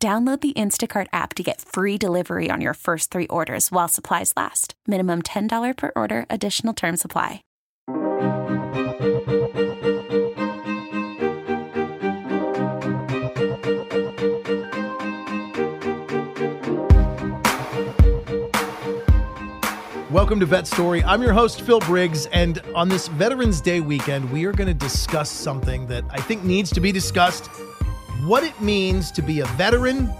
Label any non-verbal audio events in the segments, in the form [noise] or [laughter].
Download the Instacart app to get free delivery on your first three orders while supplies last. Minimum $10 per order, additional term supply. Welcome to Vet Story. I'm your host, Phil Briggs, and on this Veterans Day weekend, we are going to discuss something that I think needs to be discussed what it means to be a veteran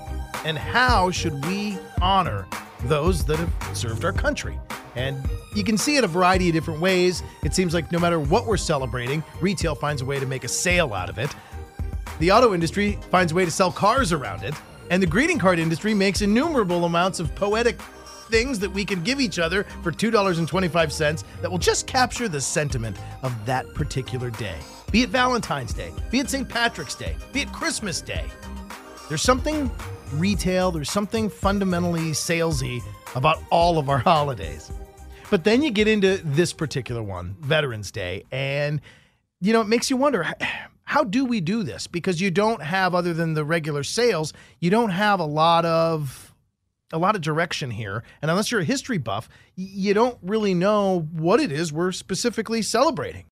and how should we honor those that have served our country. And you can see it a variety of different ways. It seems like no matter what we're celebrating, retail finds a way to make a sale out of it. The auto industry finds a way to sell cars around it. And the greeting card industry makes innumerable amounts of poetic things that we can give each other for $2.25 that will just capture the sentiment of that particular day. Be it Valentine's Day, be it St. Patrick's Day, be it Christmas Day. There's something retail, there's something fundamentally salesy about all of our [laughs] holidays. But then you get into this particular one, Veterans Day, and you know, it makes you wonder how do we do this? Because you don't have other than the regular sales, you don't have a lot of a lot of direction here. And unless you're a history buff, you don't really know what it is we're specifically celebrating.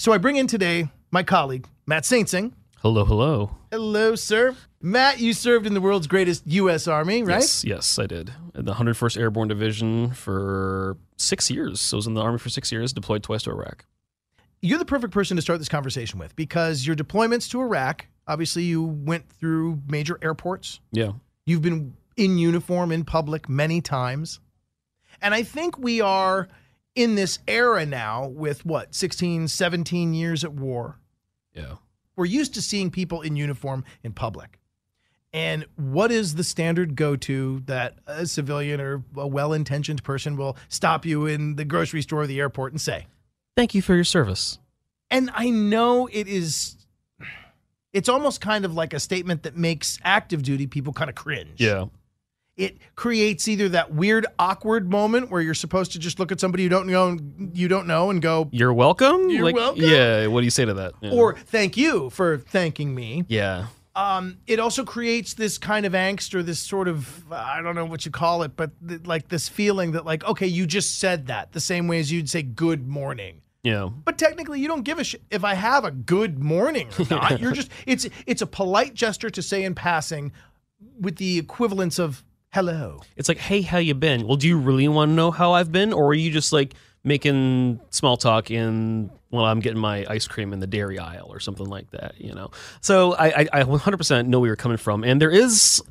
So I bring in today my colleague, Matt Saintsing. Hello, hello. Hello, sir. Matt, you served in the world's greatest U.S. Army, right? Yes, yes, I did. In the 101st Airborne Division for six years. So I was in the Army for six years, deployed twice to Iraq. You're the perfect person to start this conversation with because your deployments to Iraq, obviously, you went through major airports. Yeah. You've been in uniform in public many times. And I think we are in this era now with what, 16, 17 years at war. Yeah. We're used to seeing people in uniform in public. And what is the standard go to that a civilian or a well intentioned person will stop you in the grocery store or the airport and say? Thank you for your service. And I know it is, it's almost kind of like a statement that makes active duty people kind of cringe. Yeah it creates either that weird awkward moment where you're supposed to just look at somebody you don't know you don't know and go you're welcome you're like, welcome yeah what do you say to that yeah. or thank you for thanking me yeah um, it also creates this kind of angst or this sort of I don't know what you call it, but th- like this feeling that like okay, you just said that the same way as you'd say good morning. Yeah. But technically, you don't give a shit if I have a good morning or [laughs] not. You're just it's it's a polite gesture to say in passing, with the equivalence of hello. It's like, hey, how you been? Well, do you really want to know how I've been, or are you just like making small talk in well, I'm getting my ice cream in the dairy aisle or something like that, you know? So I, I, I 100% know where you're coming from, and there is,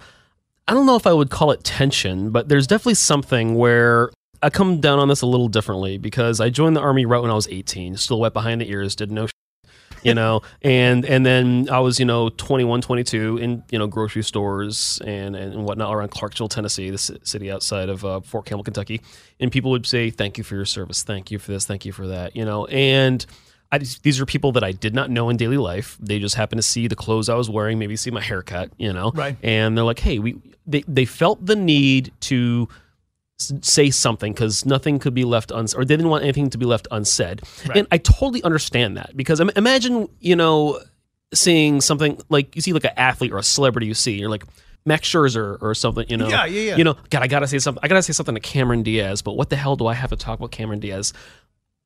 I don't know if I would call it tension, but there's definitely something where I come down on this a little differently because I joined the army right when I was 18, still wet behind the ears, did no you know and and then i was you know 21 22 in you know grocery stores and and whatnot around clarksville tennessee the city outside of uh, fort campbell kentucky and people would say thank you for your service thank you for this thank you for that you know and I, these are people that I did not know in daily life. They just happened to see the clothes I was wearing, maybe see my haircut, you know, right? And they're like, "Hey, we." They they felt the need to say something because nothing could be left unsaid, or they didn't want anything to be left unsaid. Right. And I totally understand that because imagine, you know, seeing something like you see like an athlete or a celebrity you see, you're like, Max Scherzer or something, you know. Yeah, yeah, yeah. You know, God, I gotta say something. I gotta say something to Cameron Diaz, but what the hell do I have to talk about Cameron Diaz?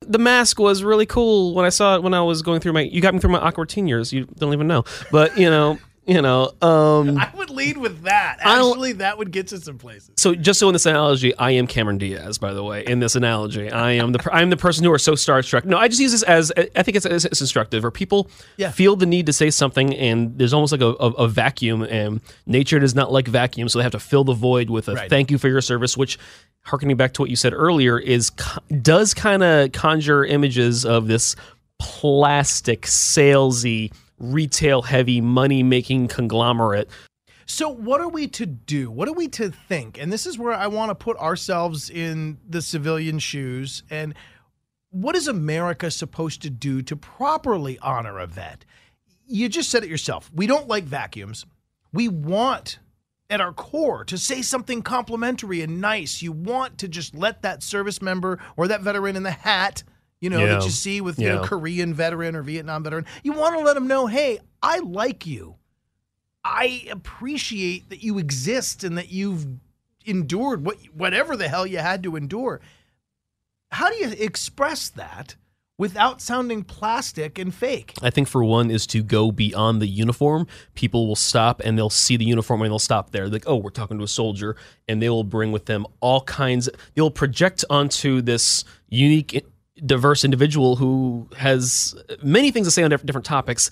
The mask was really cool when I saw it when I was going through my. You got me through my awkward teen years. You don't even know, but you know, you know um, i would lead with that actually that would get to some places so just so in this analogy i am cameron diaz by the way in this analogy i am the i'm the person who are so starstruck no i just use this as i think it's, it's instructive where people yeah. feel the need to say something and there's almost like a, a, a, vacuum and nature does not like vacuum so they have to fill the void with a right. thank you for your service which harkening back to what you said earlier is does kind of conjure images of this plastic salesy retail heavy money making conglomerate. So, what are we to do? What are we to think? And this is where I want to put ourselves in the civilian shoes. And what is America supposed to do to properly honor a vet? You just said it yourself. We don't like vacuums. We want at our core to say something complimentary and nice. You want to just let that service member or that veteran in the hat, you know, Yeah. that you see with you know, Yeah. Korean veteran or Vietnam veteran, you want to let them know, hey, I like you. I appreciate that you exist and that you've endured what whatever the hell you had to endure. How do you express that without sounding plastic and fake? I think for one is to go beyond the uniform. People will stop and they'll see the uniform and they'll stop there. Like, oh, we're talking to a soldier, and they will bring with them all kinds. They'll project onto this unique, diverse individual who has many things to say on different topics.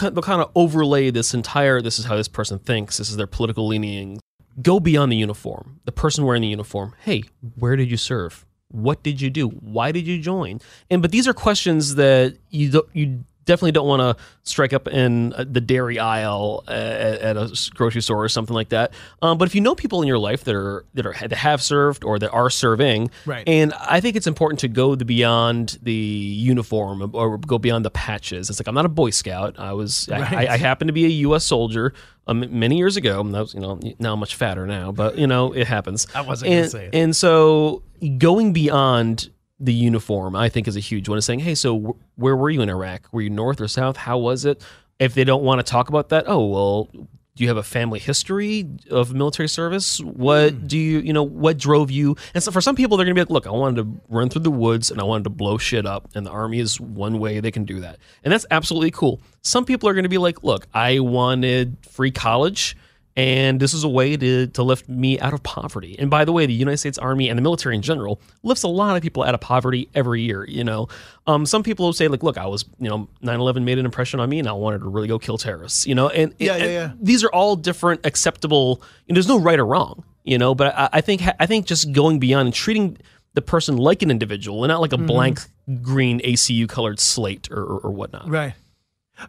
They'll kind of overlay this entire. This is how this person thinks. This is their political leaning. Go beyond the uniform. The person wearing the uniform. Hey, where did you serve? What did you do? Why did you join? And but these are questions that you don't, you definitely don't want to strike up in uh, the dairy aisle uh, at, a grocery store or something like that. Um, but if you know people in your life that are that are that have served or that are serving, Right. And I think it's important to go the beyond the uniform or go beyond the patches. It's like I'm not a Boy Scout. I was I, Right. I, I happen to be a U.S. soldier um, many years ago. And that was, you know now I'm much fatter now, but you know it happens. I wasn't gonna say it. And so going beyond the uniform, I think, is a huge one. Is saying, hey, so wh- where were you in Iraq? Were you north or south? How was it? If they don't want to talk about that, oh well. Do you have a family history of military service? What Hmm. do you, you know, what drove you? And so for some people, they're going to be like, look, I wanted to run through the woods and I wanted to blow shit up. And the army is one way they can do that. And that's absolutely cool. Some people are going to be like, look, I wanted free college and this is a way to, to lift me out of poverty. And by the way, the United States Army and the military in general lifts a lot of people out of poverty every year. You know, um, some people will say like, "Look, I was, you know, 9/11 made an impression on me, and I wanted to really go kill terrorists." You know, and Yeah, and- yeah, yeah. these are all different, acceptable. You know, there's no right or wrong. You know, but I, I think I think just going beyond and treating the person like an individual and not like a Mm-hmm. blank green ACU colored slate or, or, or whatnot. Right.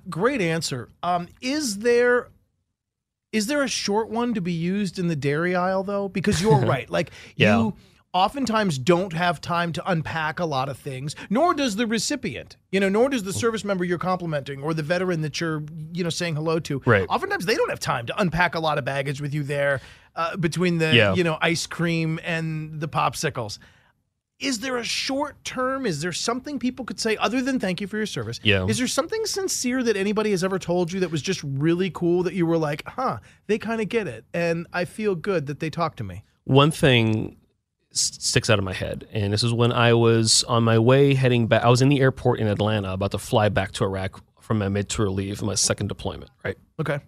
Great answer. Um, is there is there a short one to be used in the dairy aisle though? Because you're [laughs] right. Like Yeah. you oftentimes don't have time to unpack a lot of things, nor does the recipient. You know, nor does the service member you're complimenting or the veteran that you're, you know, saying hello to. Right. Oftentimes they don't have time to unpack a lot of baggage with you there uh, between the, Yeah. you know, ice cream and the popsicles. Is there a short term? Is there something people could say other than thank you for your service? Yeah. Is there something sincere that anybody has ever told you that was just really cool that you were like, huh, they kind of get it. And I feel good that they talk to me. one thing sticks out of my head, and this is when I was on my way heading back. I was in the airport in Atlanta, about to fly back to Iraq from my mid-tour leave, my second deployment, right? Okay.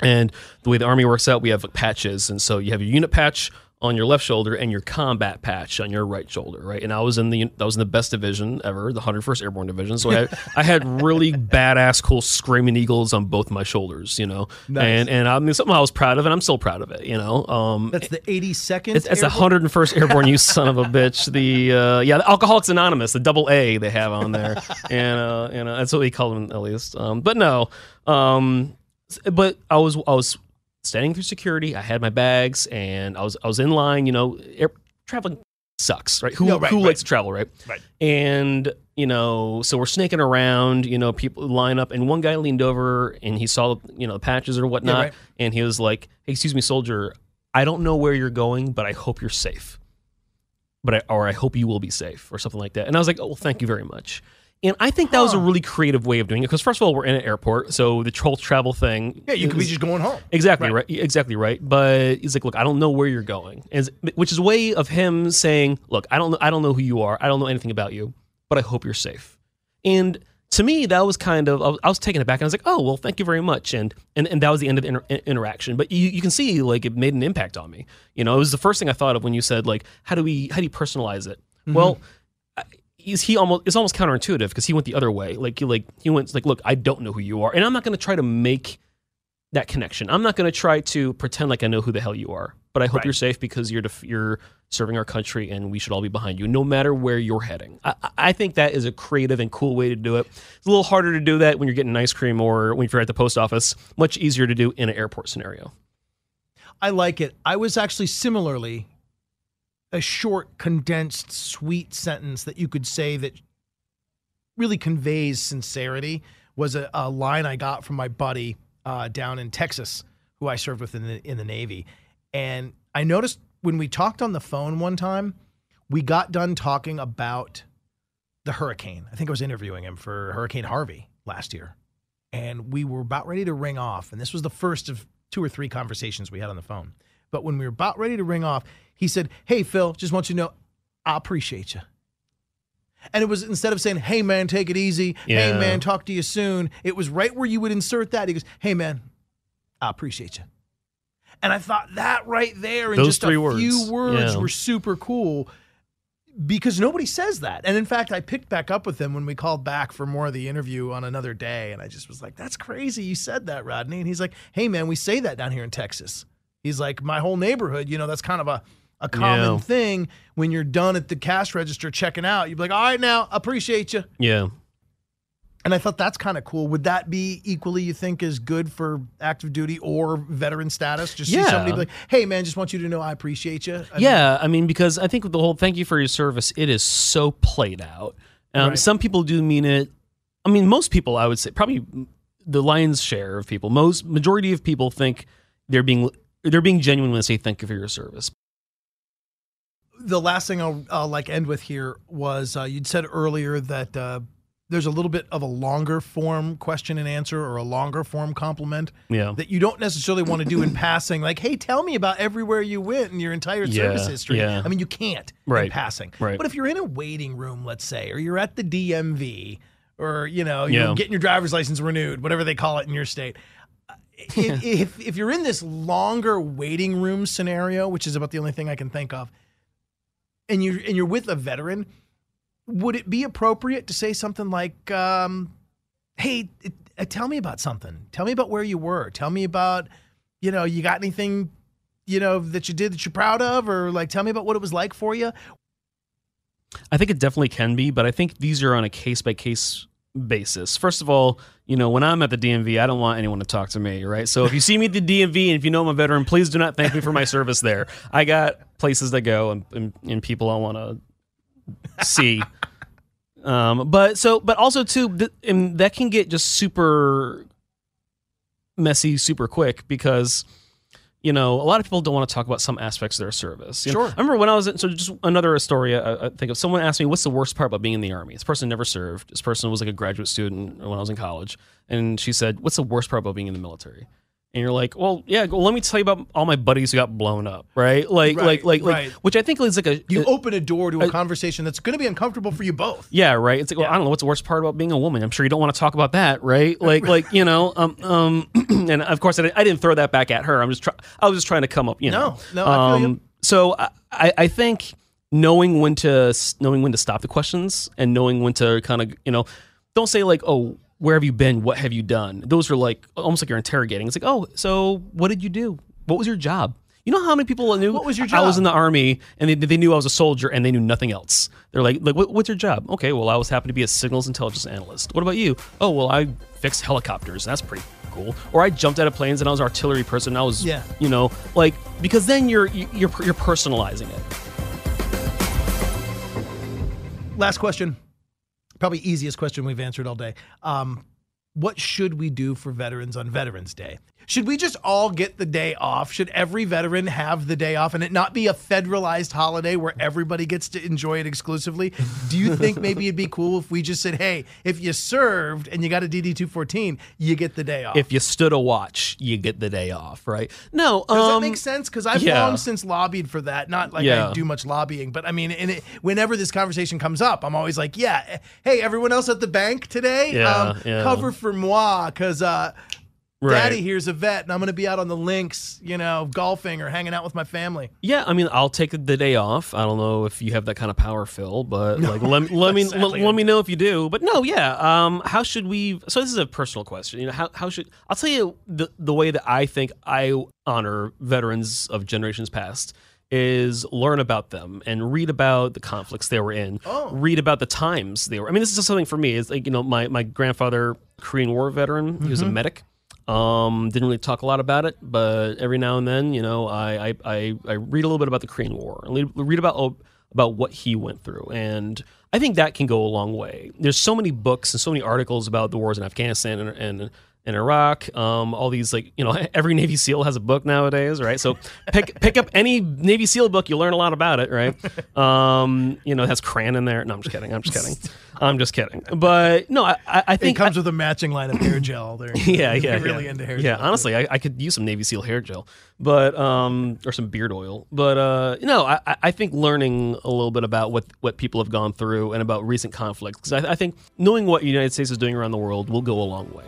And the way the army works out, we have patches, and so you have your unit patch on your left shoulder and your combat patch on your right shoulder, right? And I was in the I was in the best division ever, the 101st Airborne Division. So I had, [laughs] I had really badass, cool screaming eagles on both my shoulders, you know. Nice. And and I mean something I was proud of, and I'm still proud of it, you know. Um, That's the 82nd. it's, it's the 101st Airborne, you [laughs] son of a bitch. The uh, yeah, the Alcoholics Anonymous, the double A they have on there, [laughs] and uh, and uh, that's what we call them at least. Um, but no, um, but I was I was standing through security. I had my bags, and I was I was in line. You know, air, traveling sucks, right? Who No, right, who right. likes to travel, right? Right. And you know, so we're snaking around. You know, people line up, and one guy leaned over and he saw you know the patches or whatnot, right. and he was like, hey, "Excuse me, soldier, I don't know where you're going, but I hope you're safe." But I, or I hope you will be safe, or something like that. And I was like, "Oh, well, thank you very much." And I think that was a really creative way of doing it because first of all, we're in an airport, so the troll travel thing. Yeah, you could be just going home. Exactly Right. right. Exactly right. But he's like, look, I don't know where you're going, As- which is a way of him saying, look, I don't, know, I don't know who you are. I don't know anything about you, but I hope you're safe. And to me, that was kind of, I was, I was taken aback. And I was like, oh, well, thank you very much. And and, and that was the end of the inter- interaction. But you, you can see, like, it made an impact on me. You know, it was the first thing I thought of when you said, like, how do we, how do you personalize it? Mm-hmm. Well, He almost it's almost counterintuitive because he went the other way. Like he like he went like, look, I don't know who you are, and I'm not going to try to make that connection. I'm not going to try to pretend like I know who the hell you are. But I hope Right. you're safe because you're def- you're serving our country, and we should all be behind you, no matter where you're heading. I- I think that is a creative and cool way to do it. It's a little harder to do that when you're getting ice cream or when you're at the post office. Much easier to do in an airport scenario. I like it. I was actually similarly a short, condensed, sweet sentence that you could say that really conveys sincerity was a, a line I got from my buddy uh, down in Texas, who I served with in the in the Navy, and I noticed when we talked on the phone one time, we got done talking about the hurricane. I think I was interviewing him for Hurricane Harvey last year, and we were about ready to ring off, and this was the first of two or three conversations we had on the phone. But when we were about ready to ring off, he said, Hey, Phil, just want you to know, I appreciate you. And it was instead of saying, Hey, man, take it easy. Hey, man, talk to you soon. It was right where you would insert that. He goes, Hey, man, I appreciate you. And I thought that right there in Those just three a words. few words Yeah. were super cool because nobody says that. And in fact, I picked back up with him when we called back for more of the interview on another day. And I just was like, that's crazy. You said that, Rodney. And he's like, hey, man, we say that down here in Texas. He's like, my whole neighborhood, you know, that's kind of a, a common Yeah. thing when you're done at the cash register checking out. You'd be like, all right, now, appreciate you. Yeah. And I thought that's kind of cool. Would that be equally, you think, as good for active duty or veteran status? Just see somebody be like, hey, man, just want you to know I appreciate you. I mean, yeah, I mean, because I think with the whole thank you for your service, it is so played out. Um, Right. Some people do mean it. I mean, most people, I would say, probably the lion's share of people, most majority of people think they're being they're being genuine when they say thank you for your service. the last thing I'll, I'll like end with here was uh, you'd said earlier that uh, there's a little bit of a longer form question and answer or a longer form compliment Yeah. that you don't necessarily want to do in passing. Like, hey, tell me about everywhere you went in your entire service Yeah, history. yeah. I mean, you can't in Right, passing. right. But if you're in a waiting room, let's say, or you're at the DMV, or you know, you're Yeah. getting your driver's license renewed, whatever they call it in your state. If, if if you're in this longer waiting room scenario, which is about the only thing I can think of, and you and you're with a veteran, would it be appropriate to say something like, um, "Hey, it, uh, tell me about something. Tell me about where you were. Tell me about, you know, you got anything, you know, that you did that you're proud of, or like tell me about what it was like for you." I think it definitely can be, but I think these are on a case by case basis. First of all, you know, when I'm at the DMV, I don't want anyone to talk to me, right? So if you see me at the DMV and if you know I'm a veteran, please do not thank me for my service there. I got places to go and, and, and people I want to see. Um, but so, but also too, th- and that can get just super messy super quick because you know a lot of people don't want to talk about some aspects of their service. You know, Sure. I remember when I was in, so just another story I, I think of. Someone asked me, "What's the worst part about being in the army?" This person never served. This person was like a graduate student when I was in college, and she said, "What's the worst part about being in the military?" And you're like, well, yeah. Well, let me tell you about all my buddies who got blown up, right? Like, Right, like, like, right. like, which I think is like a You a- open a door to a uh, conversation that's going to be uncomfortable for you both. yeah, right. It's like, well, I don't know what's the worst part about being a woman. I'm sure you don't want to talk about that, right? [laughs] Like, like you know, um, um, [clears throat] and of course, I didn't, I didn't throw that back at her. I'm just, try, I was just trying to come up, you know. No, no, I feel you. Um, so I I think knowing when to knowing when to stop the questions and knowing when to kind of, you know, don't say like, oh, where have you been? What have you done? Those are like almost like you're interrogating. It's like, oh, so what did you do? What was your job? You know how many people knew What was your job? I was in the army and they, they knew I was a soldier and they knew nothing else. They're like, like what, what's your job? Okay, well, I was happened to be a signals intelligence analyst. What about you? Oh, well, I fixed helicopters. That's pretty cool. Or I jumped out of planes and I was an artillery person. I was, Yeah. you know, like because then you're you're you're personalizing it. Last question, probably easiest question we've answered all day. Um, what should we do for veterans on Veterans Day? Should we just all get the day off? Should every veteran have the day off and it not be a federalized holiday where everybody gets to enjoy it exclusively? Do you think [laughs] maybe it'd be cool if we just said, hey, if you served and you got a DD 214, you get the day off? If you stood a watch, you get the day off, right? No, Does um, that make sense? Because I've yeah. long since lobbied for that. Not like I do much lobbying, but I mean, and it, whenever this conversation comes up, I'm always like, yeah, eh, hey, everyone else at the bank today, Yeah, um, yeah. cover for moi, because uh, Right. daddy here's a vet, and I'm going to be out on the links, you know, golfing or hanging out with my family. Yeah, I mean, I'll take the day off. I don't know if you have that kind of power, Phil, but like, let, let me let, [laughs] let me know if you do. But no, yeah. Um, how should we? So this is a personal question. You know, how how should I'll tell you the the way that I think I honor veterans of generations past is learn about them and read about the conflicts they were in. Oh. Read about the times they were. I mean, this is just something for me. It's like you know, my my grandfather, Korean War veteran. He was a medic. Um, didn't really talk a lot about it, but every now and then, you know, I I, I, I read a little bit about the Korean War and read about oh, about what he went through, and I think that can go a long way. There's so many books and so many articles about the wars in Afghanistan and, and in Iraq. Um, all these like you know [laughs] every Navy SEAL has a book nowadays, right? So pick [laughs] pick up any Navy SEAL book, you'll learn a lot about it, right? [laughs] Um, you know, it has Cran in there. No, I'm just kidding. I'm just kidding. I'm just kidding. But no, I, I think it comes I, with a matching line of hair gel. There, yeah, yeah, really yeah. into hair. Yeah, gel. honestly, I, I, could use some Navy SEAL hair gel, but um, or some beard oil. But uh, you know, I, I think learning a little bit about what what people have gone through and about recent conflicts, because I, I think knowing what the United States is doing around the world will go a long way.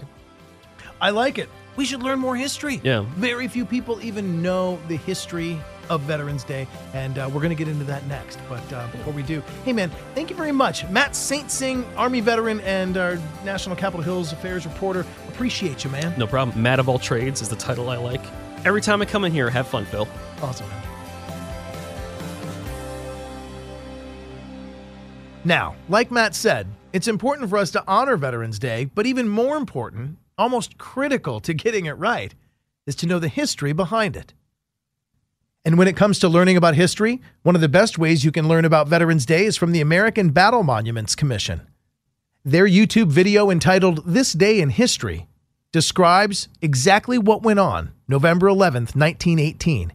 I like it. We should learn more history. Yeah. Very few people even know the history of Veterans Day, and uh, we're going to get into that next. But uh, before we do, hey man, thank you very much, Matt Saintsing, Army veteran and our National Capitol Hills Affairs reporter. Appreciate you, man. No problem. Matt of all trades is the title I like. Every time I come in here, have fun, Phil. Awesome. Now, like Matt said, it's important for us to honor Veterans Day, but even more important almost critical to getting it right, is to know the history behind it. And when it comes to learning about history, one of the best ways you can learn about Veterans Day is from the American Battle Monuments Commission. Their YouTube video entitled This Day in History describes exactly what went on November 11th, 1918.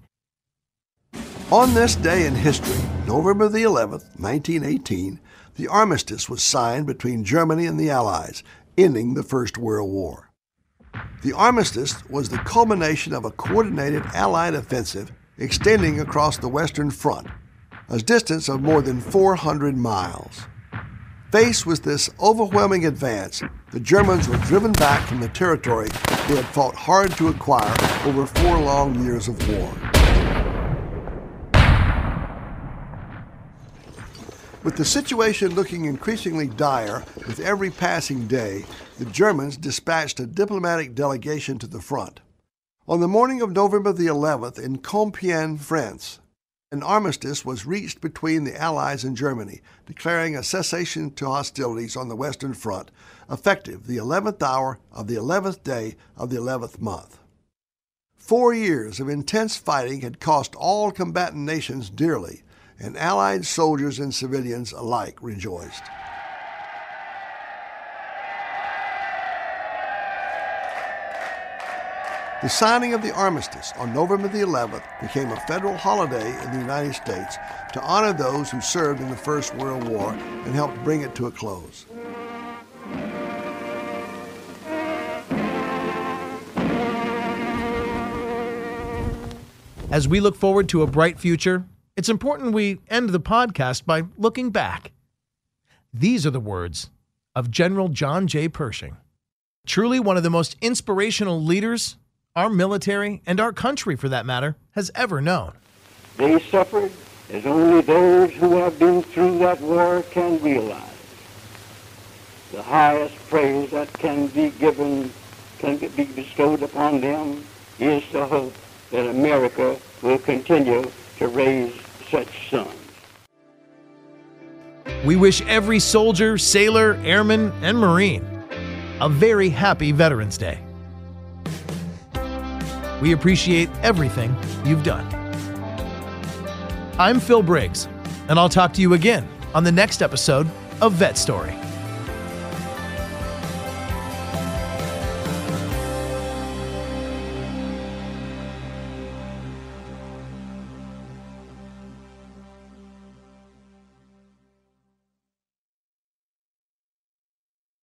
On this day in history, November the 11th, 1918, the armistice was signed between Germany and the Allies, ending the First World War. The armistice was the culmination of a coordinated Allied offensive extending across the Western Front, a distance of more than 400 miles. Faced with this overwhelming advance, the Germans were driven back from the territory they had fought hard to acquire over four long years of war. With the situation looking increasingly dire with every passing day, the Germans dispatched a diplomatic delegation to the front. On the morning of November the 11th in Compiègne, France, an armistice was reached between the Allies and Germany, declaring a cessation to hostilities on the Western Front, effective the 11th hour of the 11th day of the 11th month. Four years of intense fighting had cost all combatant nations dearly, and Allied soldiers and civilians alike rejoiced. The signing of the armistice on November the 11th became a federal holiday in the United States to honor those who served in the First World War and helped bring it to a close. As we look forward to a bright future, it's important we end the podcast by looking back. These are the words of General John J. Pershing, truly one of the most inspirational leaders our military, and our country for that matter, has ever known. They suffered as only those who have been through that war can realize. The highest praise that can be given, can be bestowed upon them is the hope that America will continue to raise such sons. We wish every soldier, sailor, airman, and Marine a very happy Veterans Day. We appreciate everything you've done. I'm Phil Briggs, and I'll talk to you again on the next episode of Vet Story.